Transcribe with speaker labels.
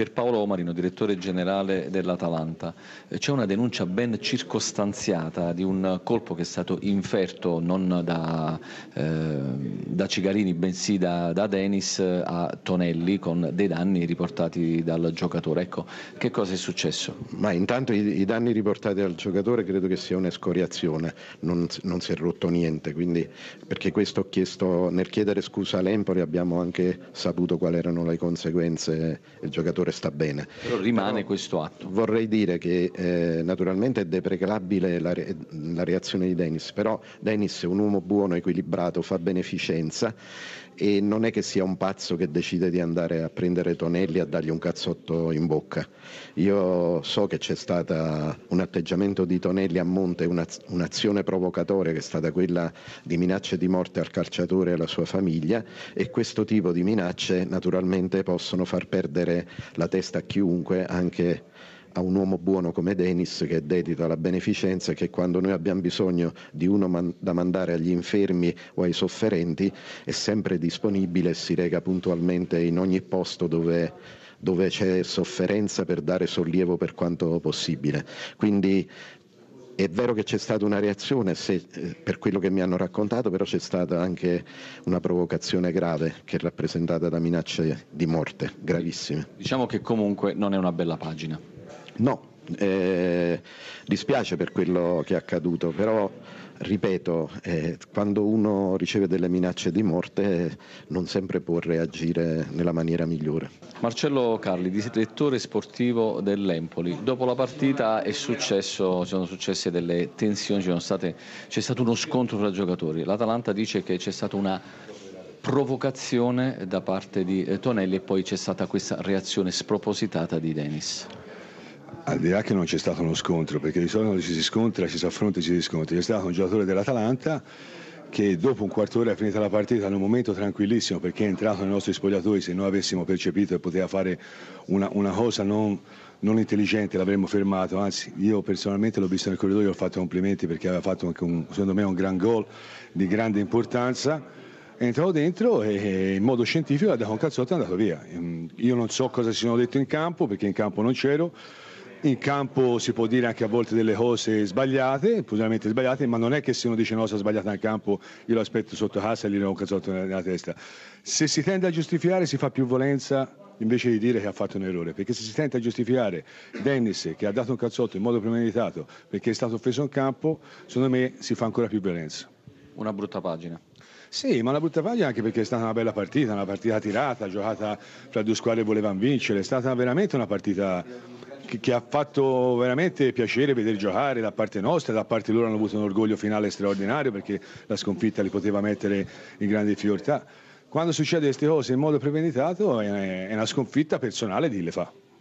Speaker 1: Pierpaolo Marino, direttore generale dell'Atalanta, eh, c'è una denuncia ben circostanziata di un colpo che è stato inferto non da, eh, da Cigarini bensì da, da Denis a Tonelli con dei danni riportati dal giocatore. Ecco, che cosa è successo?
Speaker 2: Ma intanto i, i danni riportati dal giocatore credo che sia un'escoriazione, non, non si è rotto niente, quindi, perché questo ho chiesto nel chiedere scusa all'Empoli abbiamo anche saputo quali erano le conseguenze, il giocatore sta bene.
Speaker 1: Però rimane Però questo atto.
Speaker 2: Vorrei dire che eh, naturalmente è deprecabile la, la reazione di Dennis, però Dennis è un uomo buono, equilibrato, fa beneficenza e non è che sia un pazzo che decide di andare a prendere Tonelli e a dargli un cazzotto in bocca. Io so che c'è stato un atteggiamento di Tonelli a monte, un'azione provocatoria che è stata quella di minacce di morte al calciatore e alla sua famiglia e questo tipo di minacce naturalmente possono far perdere la testa a chiunque, anche a un uomo buono come Denis che è dedito alla beneficenza e che quando noi abbiamo bisogno di uno man- da mandare agli infermi o ai sofferenti è sempre disponibile e si reca puntualmente in ogni posto dove, dove c'è sofferenza per dare sollievo per quanto possibile. Quindi è vero che c'è stata una reazione se, eh, per quello che mi hanno raccontato, però c'è stata anche una provocazione grave che è rappresentata da minacce di morte gravissime.
Speaker 1: Diciamo che comunque non è una bella pagina.
Speaker 2: No, eh, dispiace per quello che è accaduto, però ripeto, eh, quando uno riceve delle minacce di morte non sempre può reagire nella maniera migliore.
Speaker 1: Marcello Carli, direttore sportivo dell'Empoli, dopo la partita successo, sono successe delle tensioni, state, c'è stato uno scontro tra giocatori, l'Atalanta dice che c'è stata una provocazione da parte di eh, Tonelli e poi c'è stata questa reazione spropositata di Denis
Speaker 3: al di là che non c'è stato uno scontro, perché di solito ci si scontra, ci si affronta e ci si scontra, c'è stato un giocatore dell'Atalanta che dopo un quarto d'ora finita la partita in un momento tranquillissimo perché è entrato nei nostri spogliatoi se noi avessimo percepito che poteva fare una, una cosa non, non, intelligente l'avremmo fermato. Anzi io personalmente l'ho visto nel corridoio e ho fatto complimenti perché aveva fatto anche un, secondo me un gran gol di grande importanza. È entrato dentro e in modo scientifico ha dato un cazzotto e è andato via. Io non so cosa si sono detto in campo perché in campo non c'ero in campo si può dire anche a volte delle cose sbagliate, possibilmente sbagliate, ma non è che se uno dice una cosa sbagliata in campo io lo aspetto sotto casa e gli do un cazzotto nella testa. Se si tende a giustificare si fa più violenza invece di dire che ha fatto un errore, perché se si tenta a giustificare Dennis che ha dato un cazzotto in modo premeditato perché è stato offeso in campo, secondo me si fa ancora più violenza.
Speaker 1: Una brutta pagina.
Speaker 3: Sì, ma una brutta pagina anche perché è stata una bella partita, una partita tirata, giocata fra due squadre che volevano vincere, è stata veramente una partita che, ha fatto veramente piacere vedere giocare da parte nostra, da parte loro hanno avuto un orgoglio finale straordinario perché la sconfitta li poteva mettere in grande difficoltà. Quando succede queste cose in modo premeditato è una sconfitta personale di le.